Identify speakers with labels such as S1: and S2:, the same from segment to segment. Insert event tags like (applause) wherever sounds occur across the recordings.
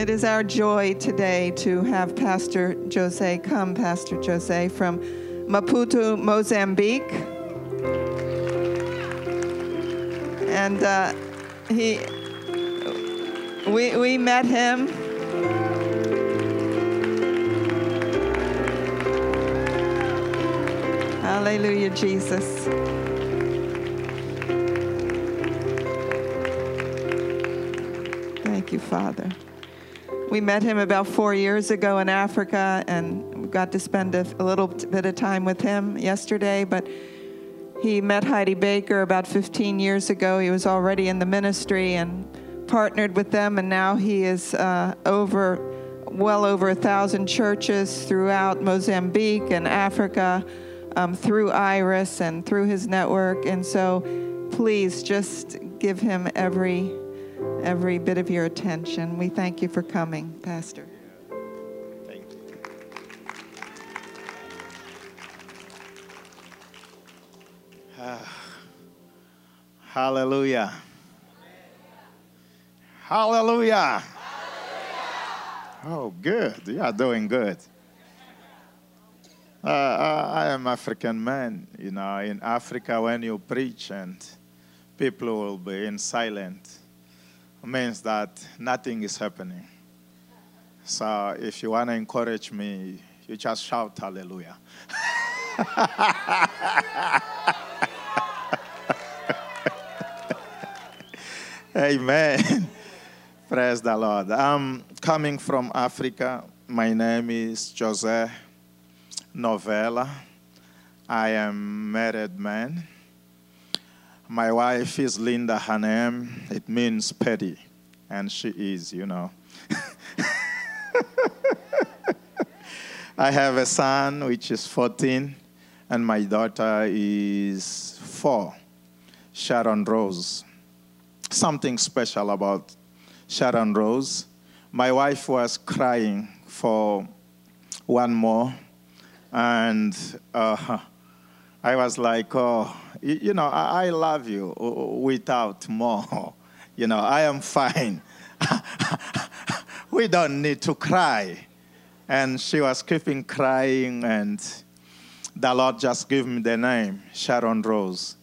S1: It is our joy today to have Pastor Jose come, Pastor Jose from Maputo, Mozambique. And uh, he, we, we met him. Hallelujah, Jesus. Thank you, Father. We met him about four years ago in Africa and got to spend a, a little bit of time with him yesterday. But he met Heidi Baker about 15 years ago. He was already in the ministry and partnered with them, and now he is uh, over, well over a thousand churches throughout Mozambique and Africa um, through Iris and through his network. And so please just give him every every bit of your attention. We thank you for coming, Pastor.
S2: Thank you. Ah. hallelujah. Hallelujah. Oh, good. You are doing good. Uh, uh, I am African man. You know, in Africa, when you preach and people will be in silent, means that nothing is happening. So if you want to encourage me, you just shout hallelujah. (laughs) Amen. (laughs) Praise the Lord. I'm coming from Africa. My name is Jose Novella. I am married man. My wife is Linda Hanem. It means petty, and she is, you know. (laughs) I have a son which is 14, and my daughter is four, Sharon Rose. Something special about Sharon Rose. My wife was crying for one more, and uh, I was like, oh, you know, I love you without more. (laughs) You know, I am fine. (laughs) we don't need to cry. And she was keeping crying, and the Lord just gave me the name, Sharon Rose.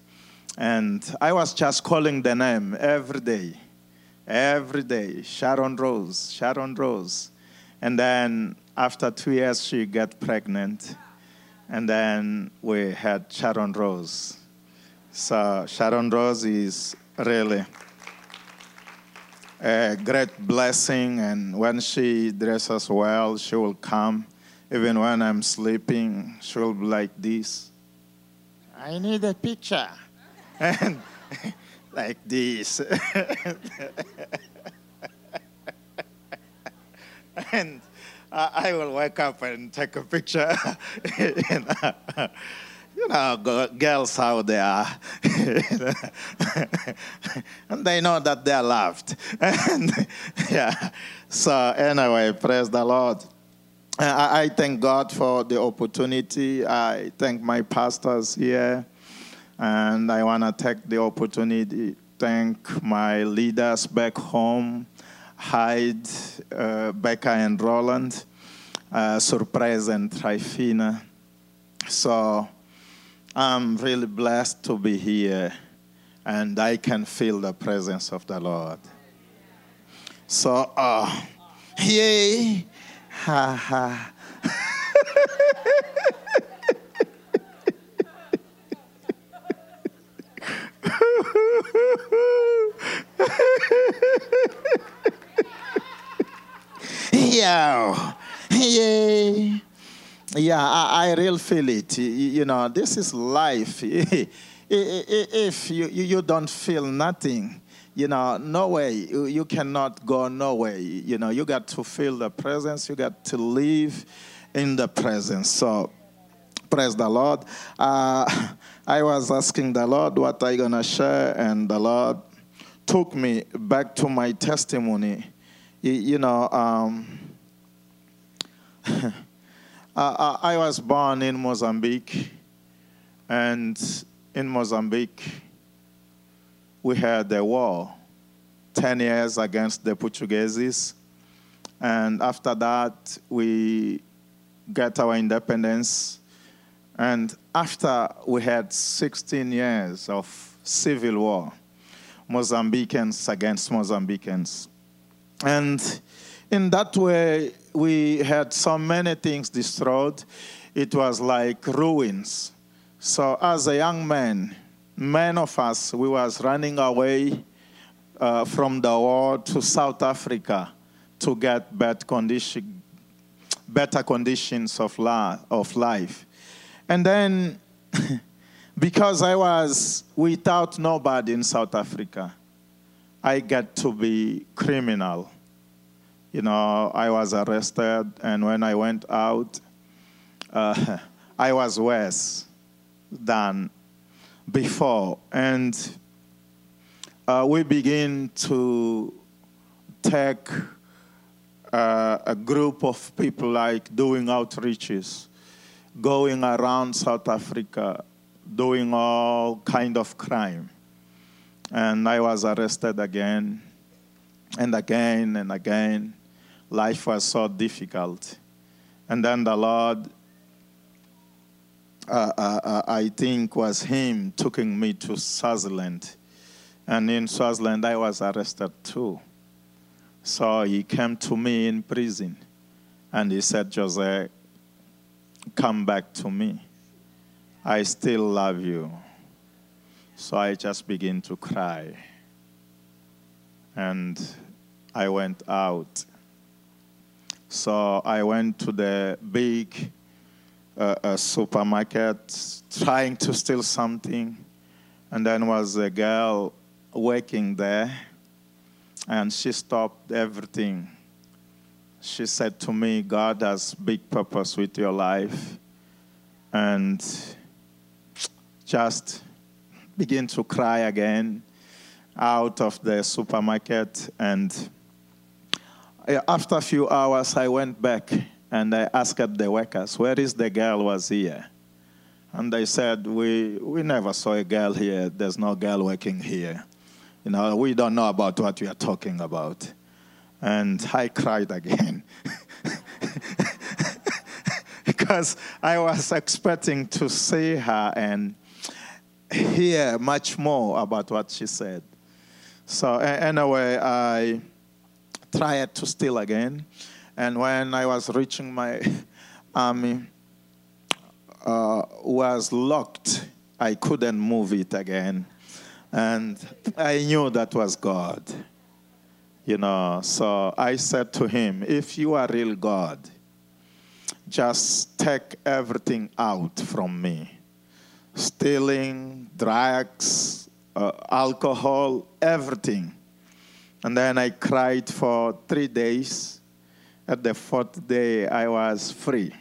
S2: And I was just calling the name every day, every day, Sharon Rose, Sharon Rose. And then after two years, she got pregnant. And then we had Sharon Rose. So Sharon Rose is really a great blessing. And when she dresses well, she will come. Even when I'm sleeping, she will be like this. I need a picture. And (laughs) like this. (laughs) and I will wake up and take a picture. (laughs) you, know, you know, girls how they are. (laughs) and they know that they are loved. (laughs) and yeah. So anyway, praise the Lord. I, I thank God for the opportunity. I thank my pastors here. And I want to take the opportunity thank my leaders back home Heidi, uh, Baker and Roland, uh, Surprise and Trifina. So I'm really blessed to be here and I can feel the presence of the Lord. So, uh, yay, ha ha. (laughs) yeah, yeah, yeah. I, I really feel it. You know, this is life. (laughs) if you, you don't feel nothing, you know, no way. You you cannot go no way. You know, you got to feel the presence. You got to live in the presence. So, praise the Lord. Uh, (laughs) I was asking the Lord what I gonna share, and the Lord took me back to my testimony you know, um, (laughs) I, I was born in Mozambique, and in Mozambique, we had a war 10 years against the Portuguese. And after that, we get our independence. And after we had 16 years of civil war, Mozambicans against Mozambicans. And in that way, we had so many things destroyed. It was like ruins. So as a young man, many of us, we was running away uh, from the war to South Africa to get better, condition, better conditions of, la- of life. And then, (laughs) because I was without nobody in South Africa, I got to be criminal. You know, I was arrested, and when I went out, uh, (laughs) I was worse than before. And uh, we begin to take uh, a group of people like doing outreaches, going around South Africa, doing all kind of crime. And I was arrested again and again and again. Life was so difficult. And then the Lord, uh, uh, uh I think, was Him taking me to Swaziland. And in Swaziland, I was arrested too. So he came to me in prison and he said, Jose, come back to me. I still love you. So I just began to cry. And I went out. So I went to the big uh, uh, supermarket trying to steal something. And then was a girl working there and she stopped everything. She said to me, God has big purpose with your life. And just begin to cry again out of the supermarket. And after a few hours, I went back and I asked the workers, where is the girl was here? And they said, we, we never saw a girl here. There's no girl working here. You know, we don't know about what we are talking about. And I cried again. (laughs) because I was expecting to see her and hear much more about what she said. So, anyway, I tried to steal again. And when I was reaching my (laughs) army, uh, was locked. I couldn't move it again. And I knew that was God. You know, so I said to him, if you are real God, just take everything out from me stealing, drugs, uh, alcohol, everything. And then I cried for three days. At the fourth day, I was free.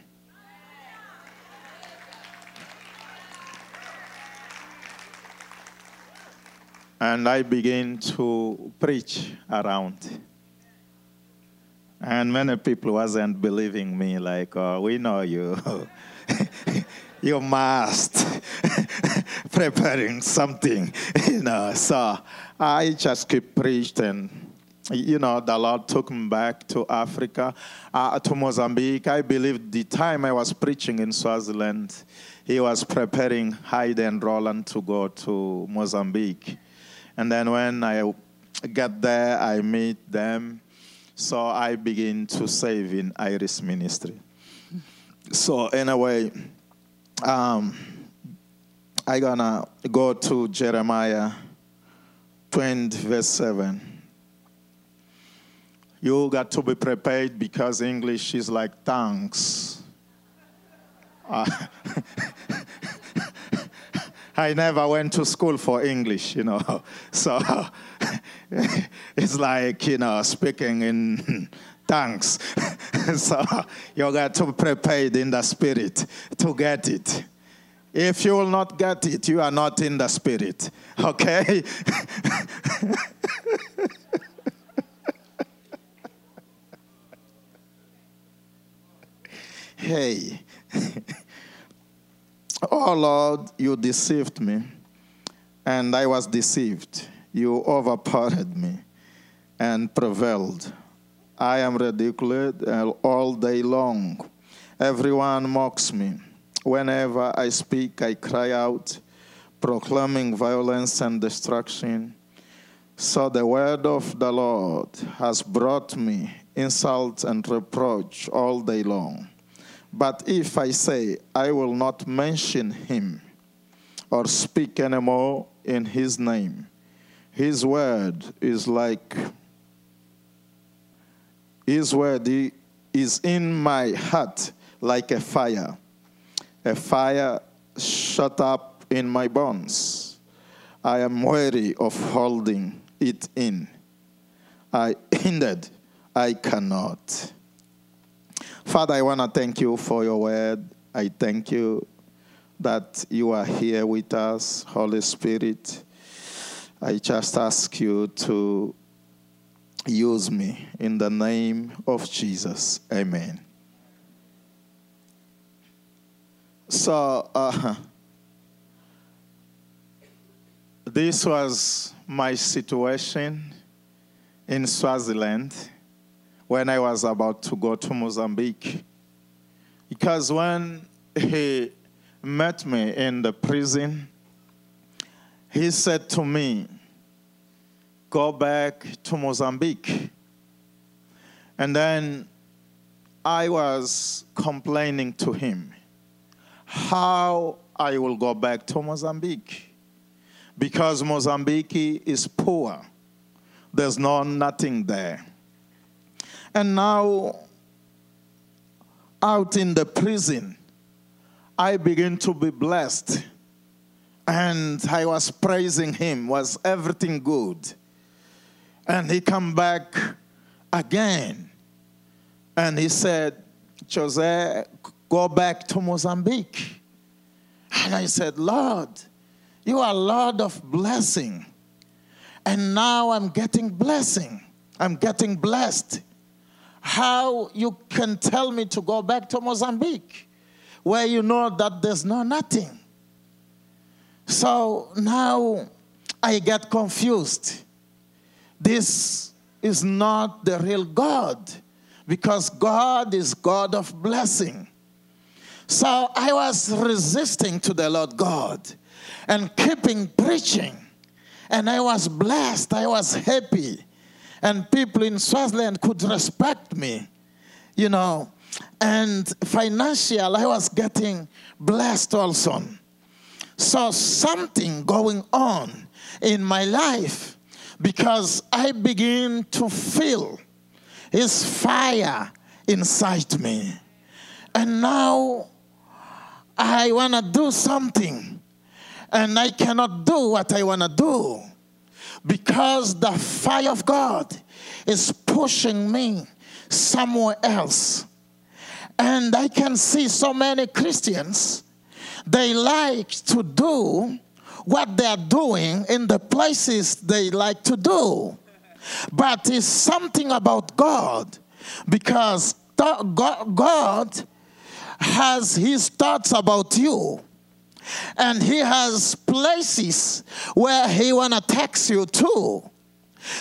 S2: And I began to preach around. And many people wasn't believing me, like, oh, we know you. (laughs) you must (laughs) preparing something, (laughs) you know. So I just keep preaching. You know, the Lord took me back to Africa, uh, to Mozambique. I believe the time I was preaching in Swaziland, he was preparing Heidi and Roland to go to Mozambique. And then when I get there, I meet them. So I begin to save in Iris ministry. So anyway, um, I gonna go to Jeremiah 20 verse 7. You got to be prepared because English is like tongues. Uh, (laughs) I never went to school for English, you know. (laughs) So (laughs) it's like, you know, speaking in tongues. (laughs) so you got to prepared in the spirit to get it. If you will not get it, you are not in the spirit. Okay? (laughs) hey. (laughs) Oh Lord, you deceived me, and I was deceived. You overpowered me and prevailed. I am ridiculed uh, all day long. Everyone mocks me. Whenever I speak, I cry out, proclaiming violence and destruction. So the word of the Lord has brought me insult and reproach all day long. But if I say, I will not mention him or speak anymore in his name, his word is like, his word is in my heart like a fire, a fire shut up in my bones. I am weary of holding it in. I (laughs) hindered, I cannot. Father, I want to thank you for your word. I thank you that you are here with us, Holy Spirit. I just ask you to use me in the name of Jesus. Amen. So, uh, this was my situation in Swaziland when I was about to go to Mozambique. Because when he met me in the prison, he said to me, Go back to Mozambique. And then I was complaining to him how I will go back to Mozambique. Because Mozambique is poor, there's no nothing there. And now, out in the prison, I begin to be blessed. And I was praising him. Was everything good? And he come back again. And he said, Jose, go back to Mozambique. And I said, Lord, you are Lord of blessing. And now I'm getting blessing. I'm getting blessed. How you can tell me to go back to Mozambique where you know that there's no nothing. So now I get confused. This is not the real God because God is God of blessing. So I was resisting to the Lord God and keeping preaching. And I was blessed, I was happy. And people in Swaziland could respect me, you know. And financial, I was getting blessed also. So something going on in my life because I begin to feel his fire inside me. And now I want to do something and I cannot do what I want to do because the fire of God is pushing me somewhere else. And I can see so many Christians, they like to do what they're doing in the places they like to do. But it's something about God because God has his thoughts about you. And he has places where he want to tax you to.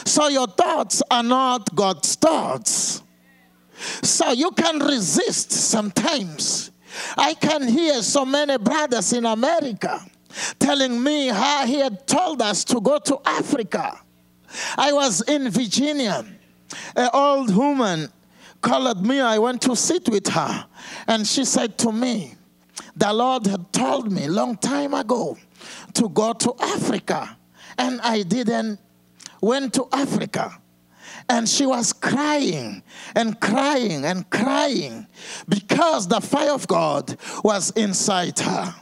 S2: So your thoughts are not God's thoughts. So you can resist sometimes. I can hear so many brothers in America telling me how he had told us to go to Africa. I was in Virginia. An old woman called me. I went to sit with her. And she said to me, The Lord had told me long time ago to go to Africa. And I didn't went to Africa. And she was crying and crying and crying because the fire of God was inside her.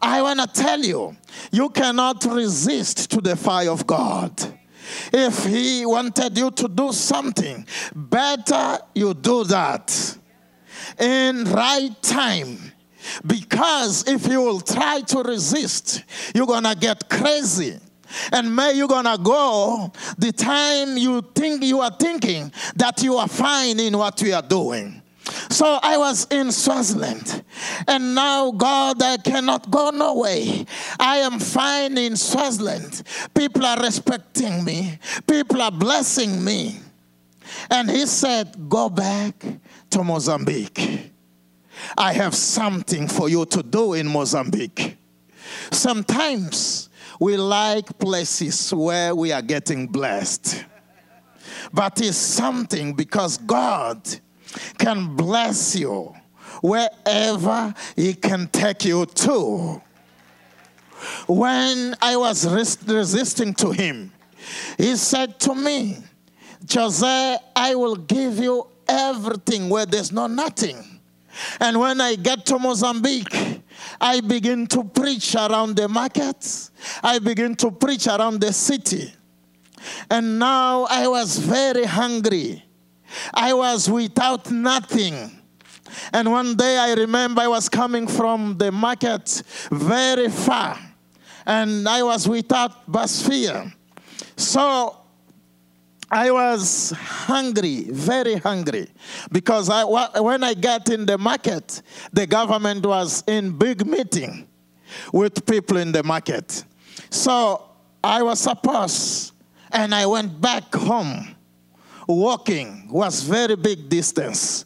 S2: I want to tell you, you cannot resist to the fire of God. If he wanted you to do something, better you do that in right time. Because if you will try to resist, you're gonna get crazy. And may you're gonna go the time you think you are thinking that you are fine in what you are doing. So I was in Swaziland, and now, God, I cannot go no way. I am fine in Swaziland. People are respecting me, people are blessing me. And he said, Go back to Mozambique. I have something for you to do in Mozambique. Sometimes we like places where we are getting blessed, but it's something because God can bless you wherever He can take you to. When I was res- resisting to Him, He said to me, Jose, I will give you everything where there's no nothing. And when I get to Mozambique, I begin to preach around the markets. I begin to preach around the city. And now I was very hungry. I was without nothing. And one day I remember I was coming from the market very far. And I was without fare. So I was hungry, very hungry, because I, when I got in the market, the government was in big meeting with people in the market. So I was supposed, and I went back home. Walking was very big distance,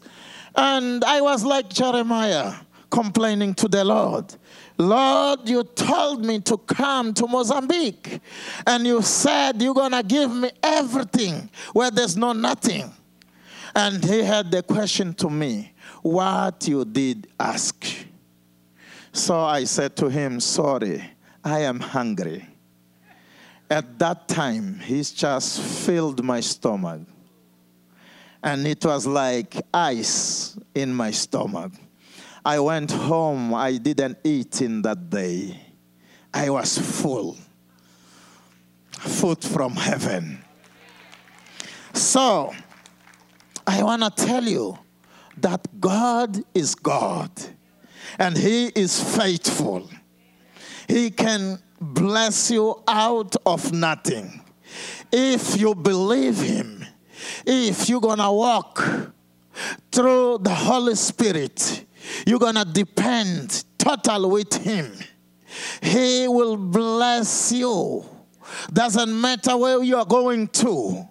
S2: and I was like Jeremiah, complaining to the Lord. Lord, you told me to come to Mozambique, and you said you're going to give me everything where there's no nothing. And he had the question to me, What you did ask? So I said to him, Sorry, I am hungry. At that time, he's just filled my stomach. And it was like ice in my stomach. I went home, I didn't eat in that day. I was full. Food from heaven. So, I want to tell you that God is God and He is faithful. He can bless you out of nothing. If you believe Him, if you're going to walk through the Holy Spirit, you're going to depend total with Him. He will bless you. Doesn't matter where you are going to.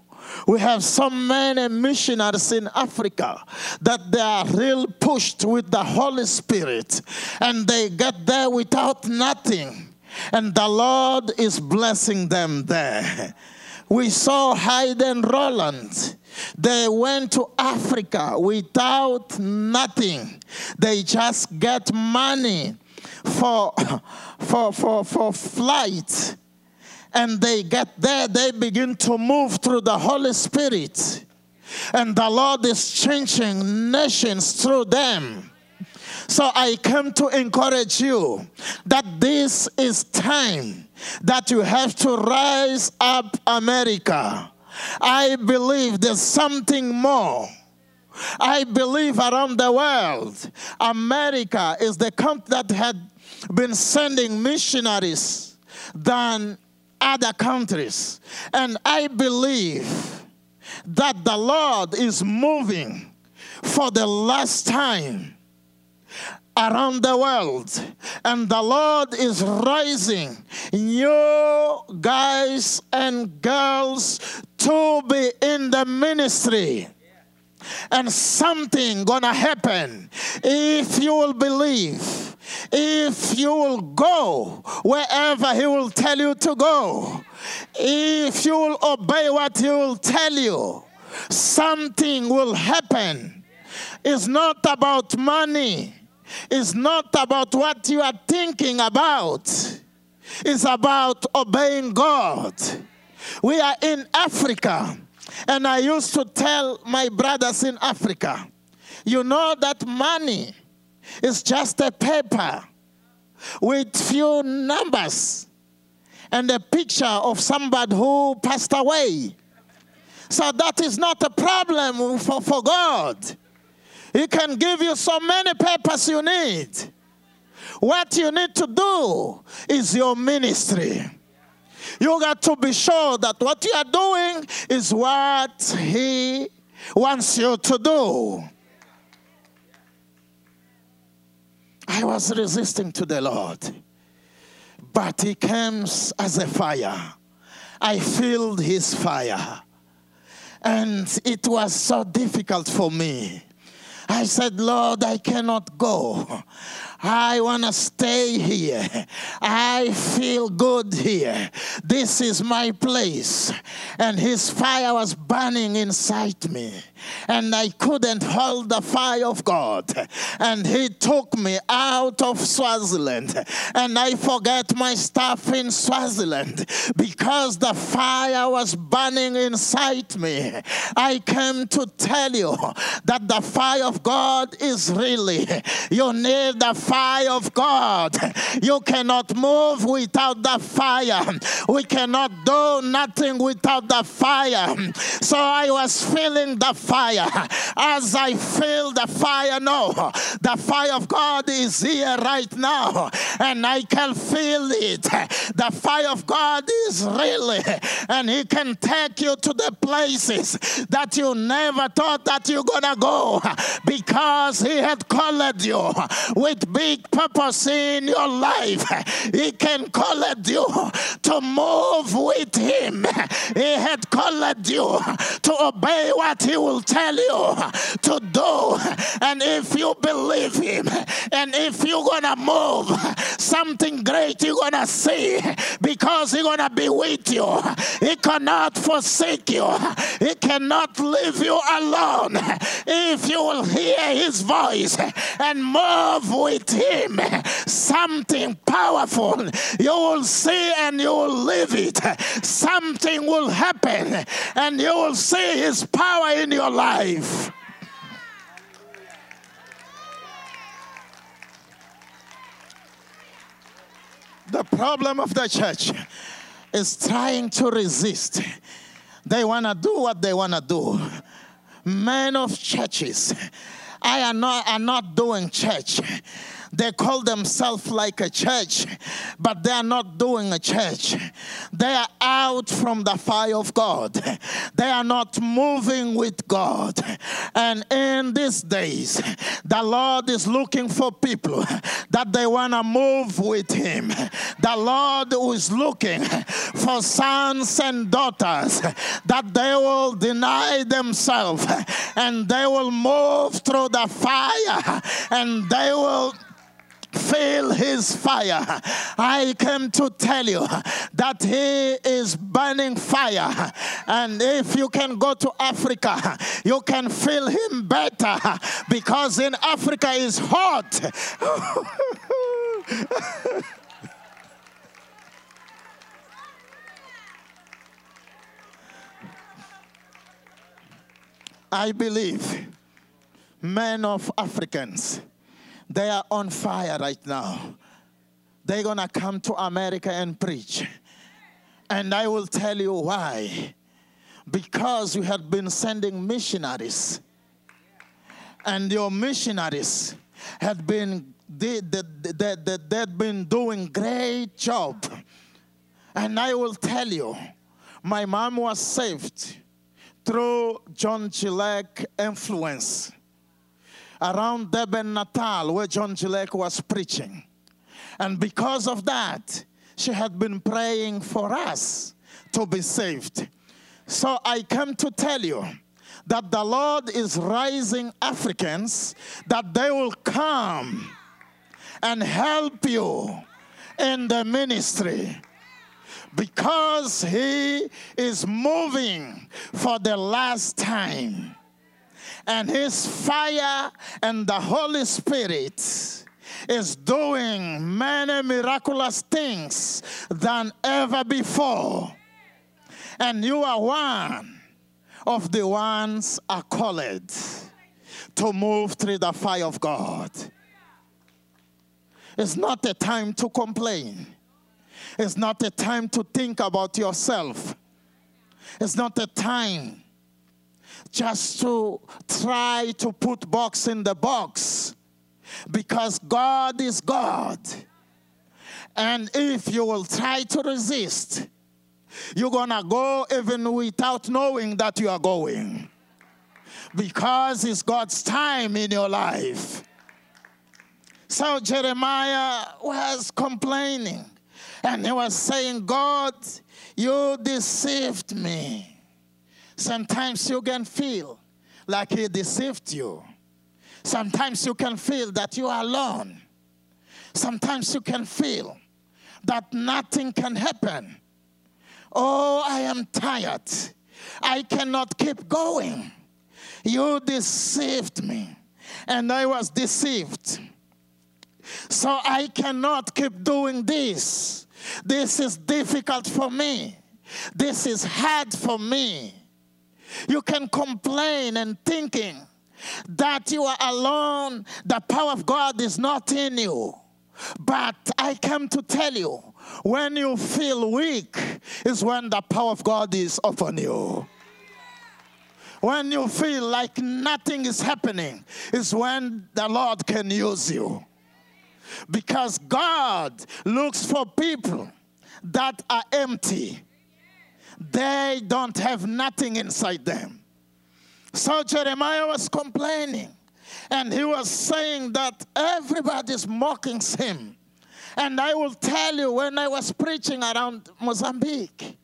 S2: We have so many missionaries in Africa that they are real pushed with the Holy Spirit and they get there without nothing. And the Lord is blessing them there. We saw Heidi and Roland. They went to Africa without nothing. They just get money for, (laughs) for, for, for flight. And they get there, they begin to move through the Holy Spirit. And the Lord is changing nations through them. So I come to encourage you that this is time that you have to rise up, America. I believe there's something more. I believe around the world, America is the country that had been sending missionaries than other countries. And I believe that the Lord is moving for the last time around the world. And the Lord is rising new guys and girls to be in the ministry. And something gonna happen if you will believe, if you will go wherever He will tell you to go, if you will obey what He will tell you, something will happen. It's not about money it's not about what you are thinking about, it's about obeying God. We are in Africa, and I used to tell my brothers in Africa, you know that money is just a paper with few numbers and a picture of somebody who passed away. So that is not a problem for, for God. He can give you so many papers you need. What you need to do is your ministry. You got to be sure that what you are doing is what He wants you to do. I was resisting to the Lord, but He comes as a fire. I filled His fire. And it was so difficult for me. I said, Lord, I cannot go. I want to stay here. I feel good here. This is my place. And his fire was burning inside me. And I couldn't hold the fire of God. And he took me out of Swaziland. And I forgot my stuff in Swaziland because the fire was burning inside me. I came to tell you that the fire of God is really, you need the fire of God. You cannot move without the fire. We cannot do nothing without the fire. So I was feeling the fire. As I feel the fire now, the fire of God is here right now, and I can feel it. The fire of God is really, and He can take you to the places that you never thought that you're gonna go because He had called you with big purpose in your life. He can call you to move with Him. He had called you to obey what He will tell you to do. And if you believe Him, and if you're gonna move, something great you're gonna see because He's gonna be with you. He cannot forsake you, He cannot leave you alone. If you will hear His voice and move with Him, something powerful you will see and you will live it. Something will happen and you will see His power in your life. The problem of the church is trying to resist. They want to do what they want to do. Men of churches, I are not, are not doing church. They call themselves like a church, but they are not doing a church. They are out from the fire of God. They are not moving with God. And in these days, the Lord is looking for people that they want to move with Him. The Lord is looking for sons and daughters that they will deny themselves and they will move through the fire and they will feel his fire. I came to tell you that he is burning fire. And if you can go to Africa, you can feel him better because in Africa is hot. (laughs) I believe men of Africans they are on fire right now. They're going to come to America and preach. And I will tell you why. Because you have been sending missionaries. And your missionaries had been they, they, they, they, they'd been doing great job. And I will tell you, my mom was saved through John G. Lake influence around Durban Natal, where John G. Lake was preaching. And because of that, she had been praying for us to be saved. So I come to tell you that the Lord is raising Africans, that they will come and help you in the ministry because He is moving for the last time and his fire and the Holy Spirit is doing many miraculous things than ever before. And you are one of the ones are called to move through the fire of God. It's not a time to complain. It's not a time to think about yourself. It's not a time just to try to put box in the box because God is God. And if you will try to resist, you're gonna go even without knowing that you are going because it's God's time in your life. So Jeremiah was complaining and he was saying, God, you deceived me Sometimes you can feel like he deceived you. Sometimes you can feel that you are alone. Sometimes you can feel that nothing can happen. Oh, I am tired. I cannot keep going. You deceived me, and I was deceived. So I cannot keep doing this. This is difficult for me. This is hard for me. You can complain and thinking that you are alone, the power of God is not in you. But I come to tell you, when you feel weak, is when the power of God is upon you. When you feel like nothing is happening, is when the Lord can use you. Because God looks for people that are empty. They don't have nothing inside them. So Jeremiah was complaining. And he was saying that everybody's mocking him. And I will tell you, when I was preaching around Mozambique,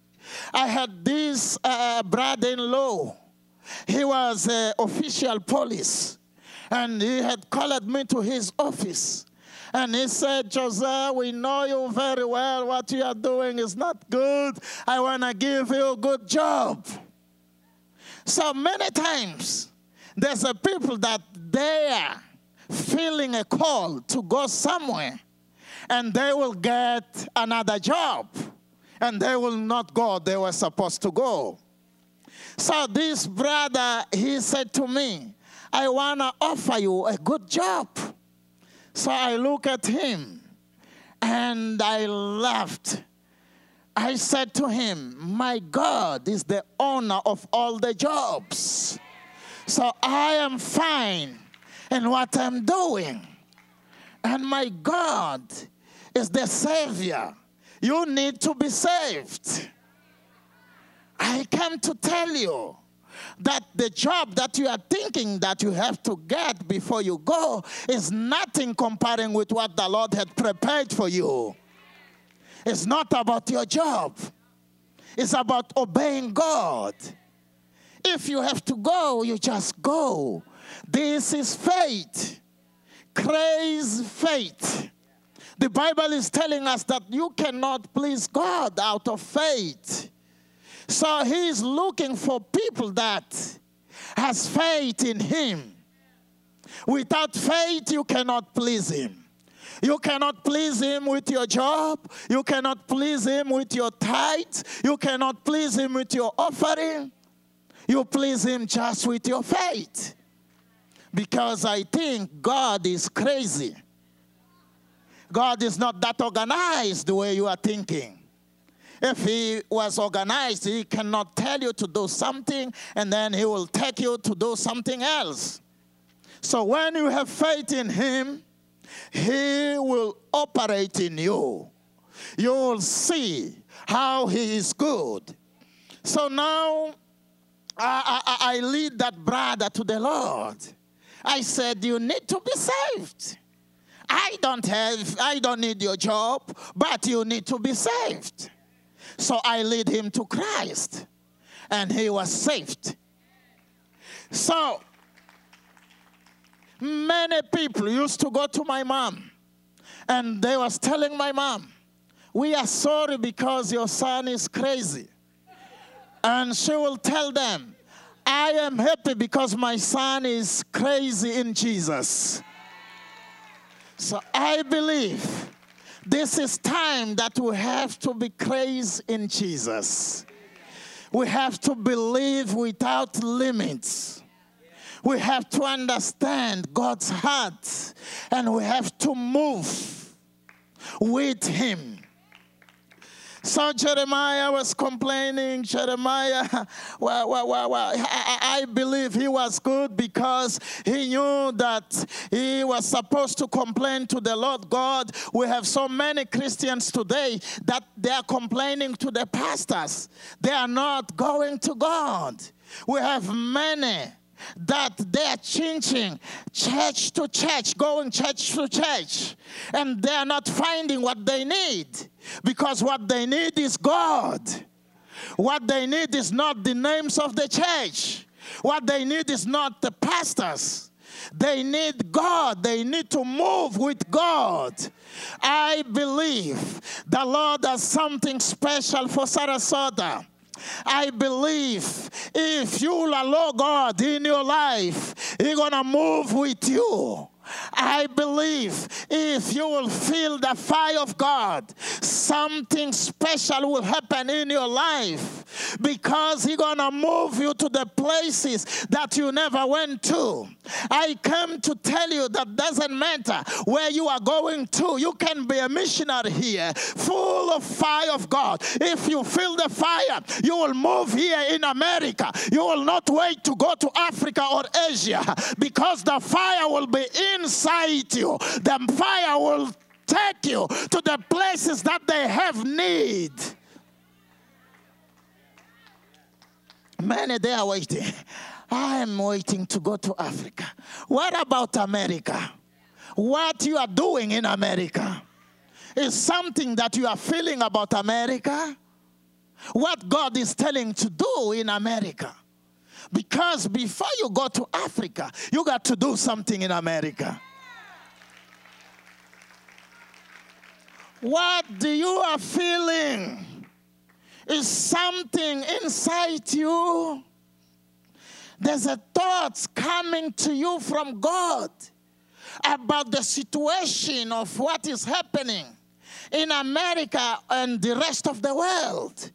S2: I had this uh, brother in law. He was uh, official police. And he had called me to his office. And he said, Jose, we know you very well. What you are doing is not good. I want to give you a good job. So many times, there's a people that they are feeling a call to go somewhere, and they will get another job, and they will not go they were supposed to go. So this brother, he said to me, I want to offer you a good job. So I look at him and I laughed. I said to him, My God is the owner of all the jobs. So I am fine in what I'm doing. And my God is the Savior. You need to be saved. I came to tell you that the job that you are thinking that you have to get before you go is nothing comparing with what the Lord had prepared for you. It's not about your job, it's about obeying God. If you have to go, you just go. This is faith. Crazy faith. The Bible is telling us that you cannot please God out of faith. So he's looking for people that has faith in him. Without faith, you cannot please him. You cannot please him with your job. You cannot please him with your tithe. You cannot please him with your offering. You please him just with your faith. Because I think God is crazy. God is not that organized the way you are thinking. If he was organized, he cannot tell you to do something and then he will take you to do something else. So when you have faith in him, he will operate in you. You will see how he is good. So now I, I, I lead that brother to the Lord. I said, You need to be saved. I don't have, I don't need your job, but you need to be saved. So I lead him to Christ, and he was saved. So many people used to go to my mom, and they was telling my mom, "We are sorry because your son is crazy," and she will tell them, "I am happy because my son is crazy in Jesus." So I believe this is time that we have to be crazy in Jesus. We have to believe without limits. We have to understand God's heart and we have to move with Him. So Jeremiah was complaining. Jeremiah, well, well, well, well I, I, believe he was good because he knew that he was supposed to complain to the Lord God. We have so many Christians today that they are complaining to the pastors. They are not going to God. We have many that they are changing church to church, going church to church, and they are not finding what they need because what they need is God. What they need is not the names of the church. What they need is not the pastors. They need God. They need to move with God. I believe the Lord has something special for Sarasota. I believe if you allow God in your life, He's gonna move with you. I believe if you will feel the fire of God, something special will happen in your life because He's gonna move you to the places that you never went to. I come to tell you that doesn't matter where you are going to, you can be a missionary here, full of fire of God. If you feel the fire, you will move here in America. You will not wait to go to Africa or Asia because the fire will be inside you. The fire will take you to the places that they have need. Many they are waiting. I am waiting to go to Africa. What about America? What you are doing in America is something that you are feeling about America. What God is telling to do in America. Because before you go to Africa, you got to do something in America. What do you are feeling is something inside you. There's a thought coming to you from God about the situation of what is happening in America and the rest of the world.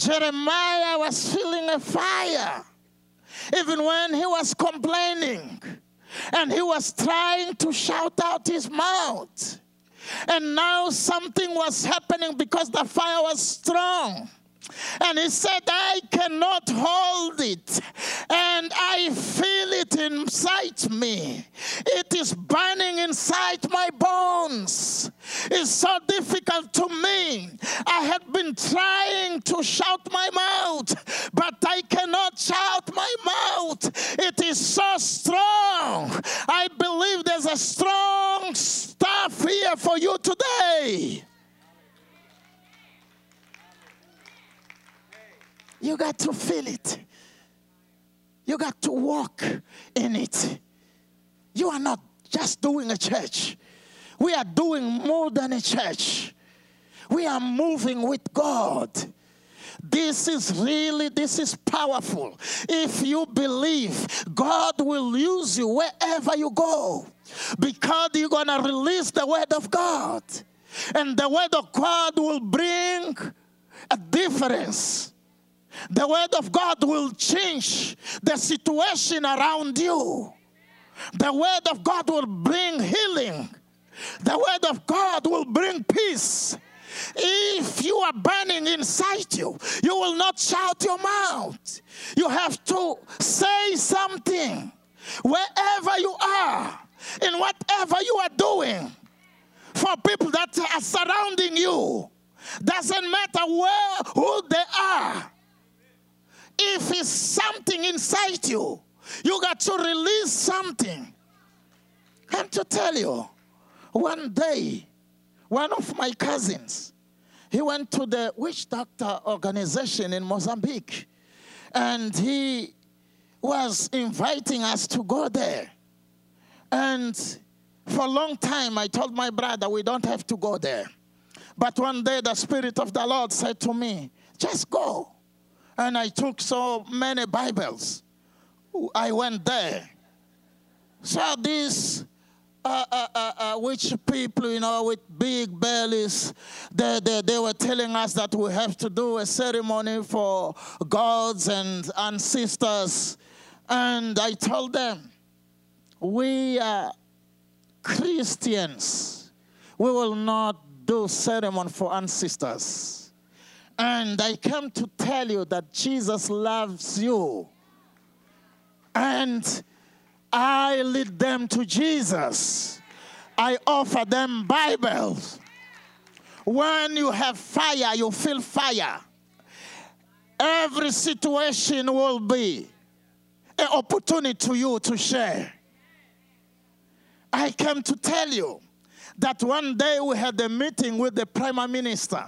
S2: Jeremiah was feeling a fire even when he was complaining and he was trying to shout out his mouth. And now something was happening because the fire was strong. And he said, I cannot hold it. And I feel it inside me. It is burning inside my bones. It's so difficult to me. I have been trying to shout my mouth, but I cannot shout my mouth. It is so strong. I believe there's a strong stuff here for you today. You got to feel it. You got to walk in it. You are not just doing a church. We are doing more than a church. We are moving with God. This is really, this is powerful. If you believe, God will use you wherever you go because you're going to release the word of God. And the word of God will bring a difference. The word of God will change the situation around you. The word of God will bring healing. The word of God will bring peace. If you are burning inside you, you will not shout your mouth. You have to say something wherever you are, in whatever you are doing, for people that are surrounding you. Doesn't matter where who they are. If it's something inside you, you got to release something. I'm to tell you, one day, one of my cousins, he went to the witch doctor organization in Mozambique, and he was inviting us to go there. And for a long time, I told my brother we don't have to go there. But one day, the Spirit of the Lord said to me, just go. And I took so many Bibles. I went there. So these uh, uh, uh, uh, witch people, you know, with big bellies, they, they, they were telling us that we have to do a ceremony for gods and ancestors. And I told them, we are Christians. We will not do ceremony for ancestors. And I came to tell you that Jesus loves you. And I lead them to Jesus. I offer them Bibles. When you have fire, you feel fire. Every situation will be an opportunity to you to share. I came to tell you that one day we had a meeting with the prime minister.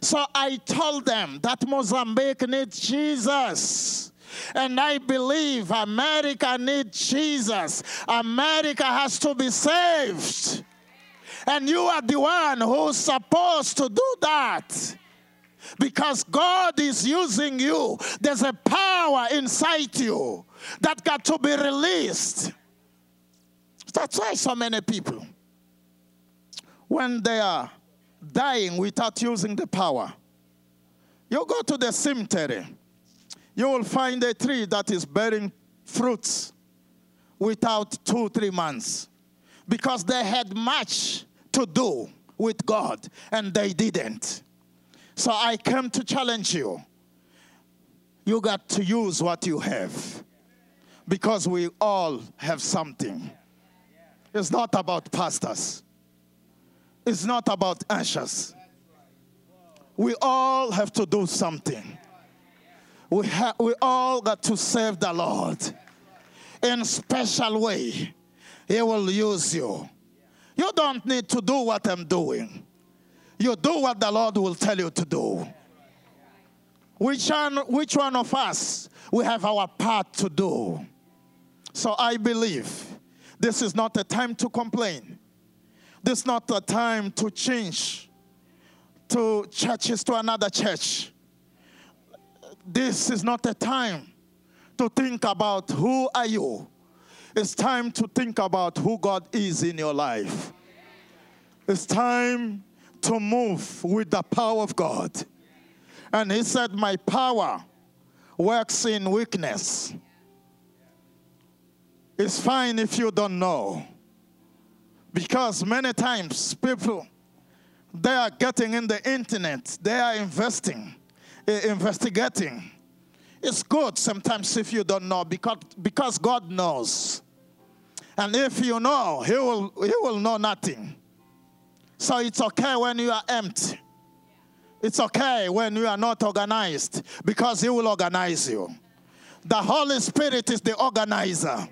S2: So I told them that Mozambique needs Jesus. And I believe America needs Jesus. America has to be saved. And you are the one who's supposed to do that. Because God is using you. There's a power inside you that got to be released. That's why so many people, when they are dying without using the power, you go to the cemetery, you will find a tree that is bearing fruits without two, three months because they had much to do with God and they didn't. So I came to challenge you. You got to use what you have because we all have something. It's not about pastors, it's not about ashes. We all have to do something. We, ha- we all got to serve the Lord in special way. He will use you. You don't need to do what I'm doing. You do what the Lord will tell you to do. Which one, which one of us we have our part to do? So I believe this is not a time to complain. This is not a time to change to churches to another church. This is not a time to think about who are you. It's time to think about who God is in your life. It's time to move with the power of God. And he said, My power works in weakness. It's fine if you don't know. Because many times people, they are getting in the internet, they are investing, eh, investigating. It's good sometimes if you don't know because, because God knows. And if you know, He will, he will know nothing. So it's okay when you are empty. It's okay when you are not organized because He will organize you. The Holy Spirit is the organizer,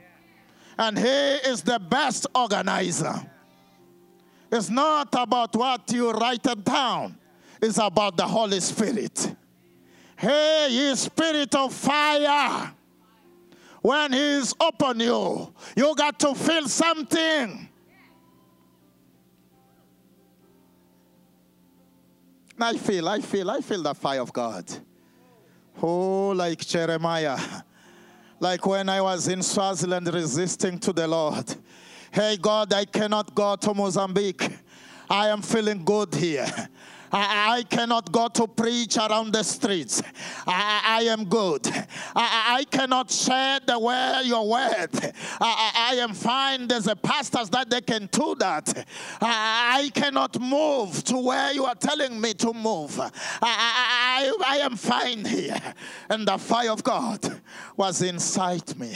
S2: and He is the best organizer. It's not about what you write it down, it's about the Holy Spirit. Hey, ye spirit of fire. When He's upon you, you got to feel something. I feel, I feel, I feel the fire of God. Oh, like Jeremiah. Like when I was in Swaziland resisting to the Lord. Hey, God, I cannot go to Mozambique. I am feeling good here. I, I, cannot go to preach around the streets. I, I am good. I, I, cannot share the word, your word. I, am fine. There's a pastors that they can do that. I, cannot move to where you are telling me to move. I, I am fine here. And the fire of God was inside me.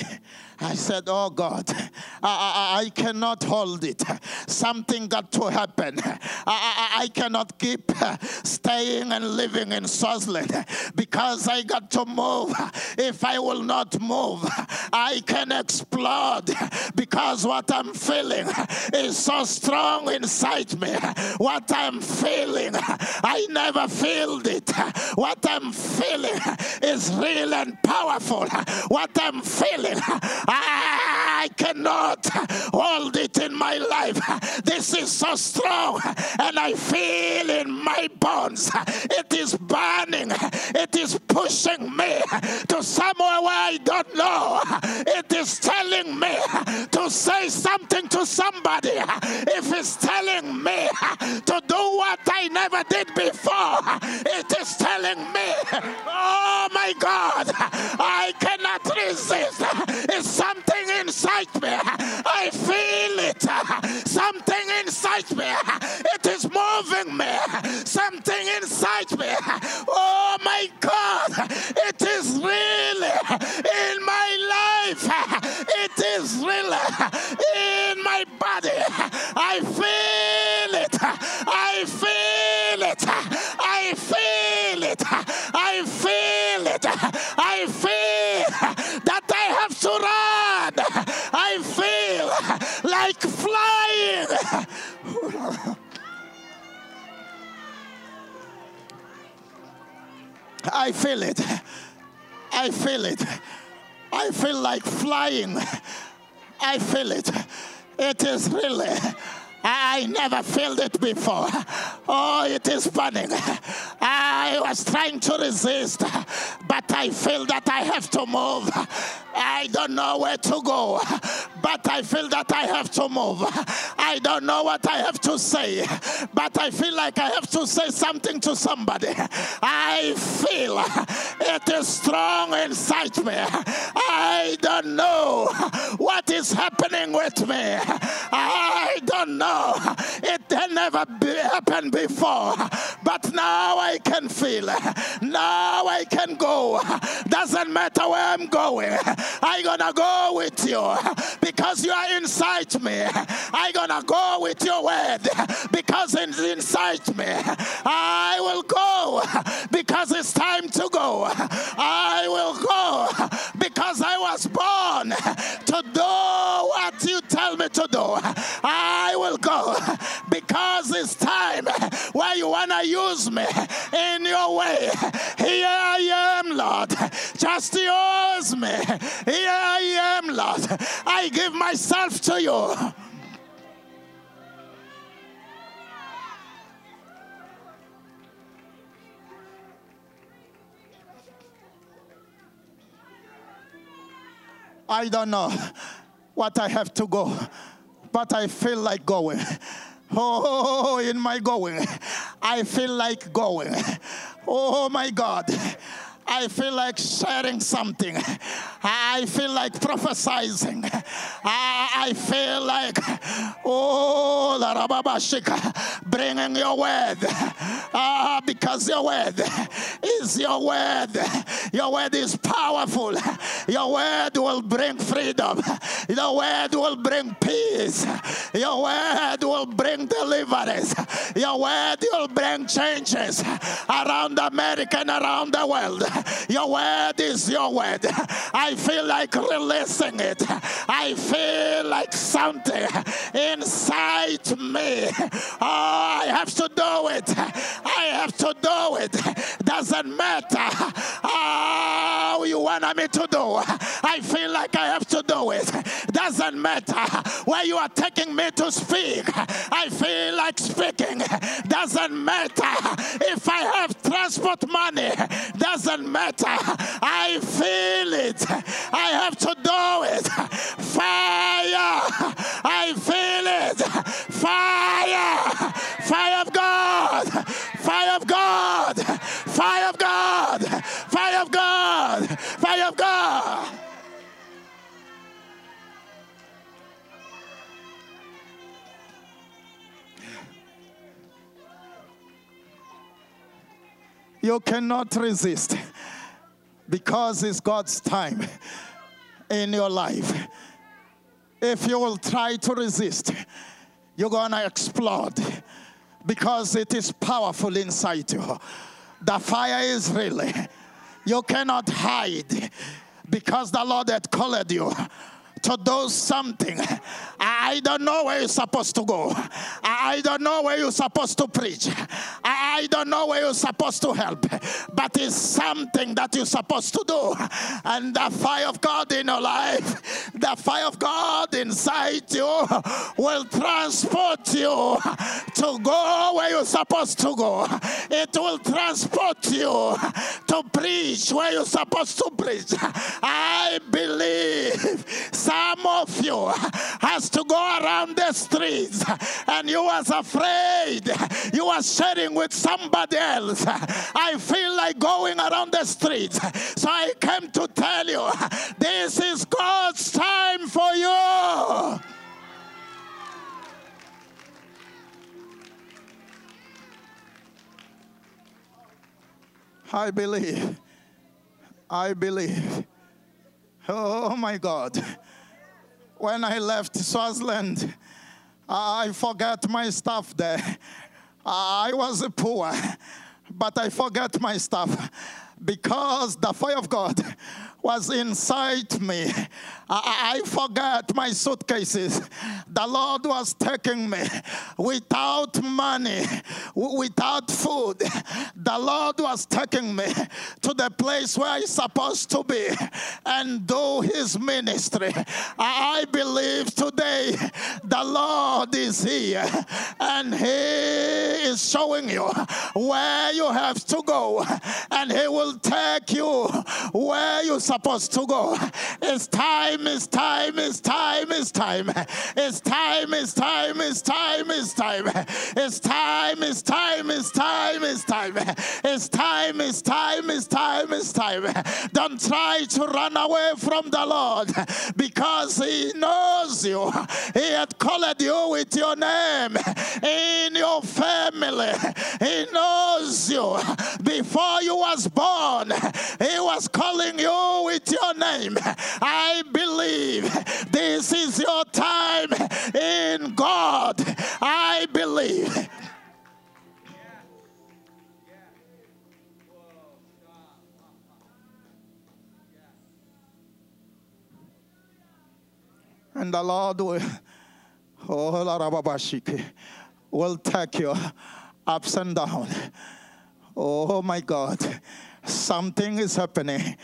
S2: I said, Oh God, I, I, I cannot hold it. Something got to happen. I, I, cannot keep staying and living in Swaziland because I got to move. If I will not move, I can explode because what I'm feeling is so strong inside me. What I'm feeling, I never felt it. What I'm feeling is real and powerful. What I'm feeling, I cannot hold it in my life. This is so strong, and I feel in my bones. It is burning, it is pushing me to somewhere where I don't know. It is telling me to say something to somebody. If it's telling me to do what I never did before, it is telling me, oh my God, I cannot me. I feel it. Something inside me. It is moving me. Something inside me. Oh my God. It is really in my life. It is really in my body. I feel it. I feel it. I feel it. I feel it. I feel that I have to run. I feel like flying. I feel it. I feel it. I feel like flying. I feel it. It is really. I never felt it before. Oh, it is burning. I was trying to resist, but I feel that I have to move. I don't know where to go, but I feel that I have to move. I don't know what I have to say, but I feel like I have to say something to somebody. I feel it is strong inside me. I don't know what is happening with me. I don't know. It had never be, happened before, but now I can feel. Now I can go. Doesn't matter where I'm going. I'm gonna go with you because you are inside me. I'm gonna go with your word because it's inside me. I will go because it's time to go. I will go because I was born to do to do. I will go because it's time where you wanna use me in your way. Here I am, Lord. Just use me. Here I am, Lord. I give myself to you. I don't know what I have to go, but I feel like going. (laughs) Oh, in my going, I feel like going. (laughs) Oh my God. I feel like sharing something. I feel like prophesizing. I, feel like, oh, the Rababashika, bringing your word. Ah, because your word is your word. Your word is powerful. Your word will bring freedom. Your word will bring peace. Your word will bring deliverance. Your word will bring changes around America and around the world. Your word is your word. I feel like releasing it. I feel like something inside me. Oh, I have to do it. I have to do it. Doesn't matter how you want me to do. I feel like I have to do it. Doesn't matter where you are taking me to speak. I feel like speaking. Doesn't matter if I have transport money. Doesn't matter. I feel it. I have to do it. Fire. I feel it. Fire. Fire of God. Fire of God. Fire of God. Fire of God. Fire of God. You cannot resist because it's God's time in your life. If you will try to resist, you're going to explode because it is powerful inside you. The fire is really, you cannot hide because the Lord had called you to do something. I don't know where you're supposed to go. I don't know where you're supposed to preach. I don't know where you're supposed to help. But it's something that you're supposed to do. And the fire of God in your life, the fire of God inside you will transport you to go where you're supposed to go. It will transport you to preach where you're supposed to preach. I believe some of you has to go around the streets and you was afraid. You was sharing with somebody else. I feel like going around the streets. So I came to tell you this is God's time for you. I believe. I believe. Oh my God when I left Swaziland, I forgot my stuff there. I was poor, but I forgot my stuff because the fire of God was inside me. I, I forgot my suitcases. The Lord was taking me without money, without food. The Lord was taking me to the place where I'm supposed to be and do His ministry. I believe today the Lord is here and He is showing you where you have to go and He will take you where you're supposed to go. It's time, it's time, it's time, it's time. It's time, it's time, it's time, it's time. It's time, it's time, it's time, it's time. It's time, it's time, it's time, it's time. Try to run away from the Lord because He knows you. He had called you with your name in your family. He knows you. Before you was born, He was calling you with your name. I believe this is your time in God. I believe. And the Lord will, oh, will take you ups and down. Oh my God, something is happening.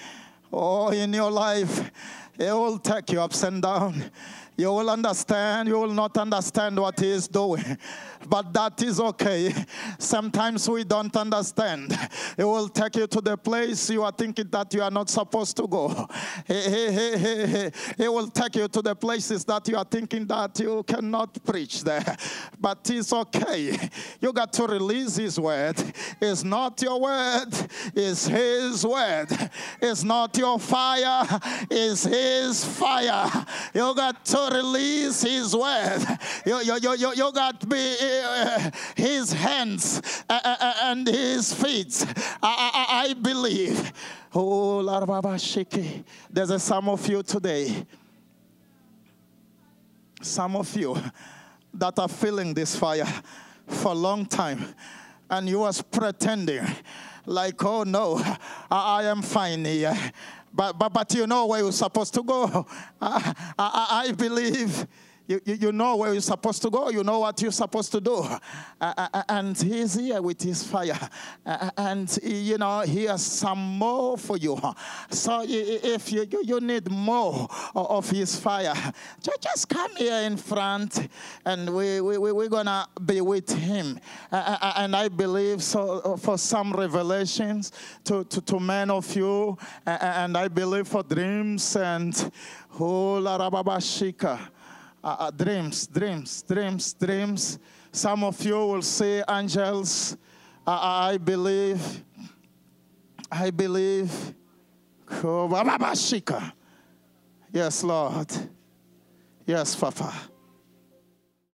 S2: Oh, in your life, it will take you ups and down. You will understand, you will not understand what he is doing. But that is okay. (laughs) Sometimes we don't understand. It will take you to the place you are thinking that you are not supposed to go. (laughs) It will take you to the places that you are thinking that you cannot preach there. (laughs) But it's okay. You got to release his word. It's not your word, it's his word. It's not your fire, it's his fire. You got to release His word. You, you, you, you you got to be His hands uh, uh, and His feet. I, I, I believe. Oh, Shiki. There's a, some of you today, some of you that are feeling this fire for a long time, and you was pretending like, oh no, I, I am fine here. But, but, but you know where you're supposed to go. (laughs) I, I, I believe you, you, know where you're supposed to go. You know what you're supposed to do. Uh, uh, uh and he's here with his fire. Uh, uh, and, you know, he has some more for you. So if you, you need more of his fire, just come here in front and we, we, we're going to be with him. Uh, and I believe so for some revelations to, to, to men of you. and I believe for dreams and Oh, la rababashika uh, uh, dreams, dreams, dreams, dreams. Some of you will see angels. Uh, uh I believe. I believe. Yes, Lord. Yes, Papa.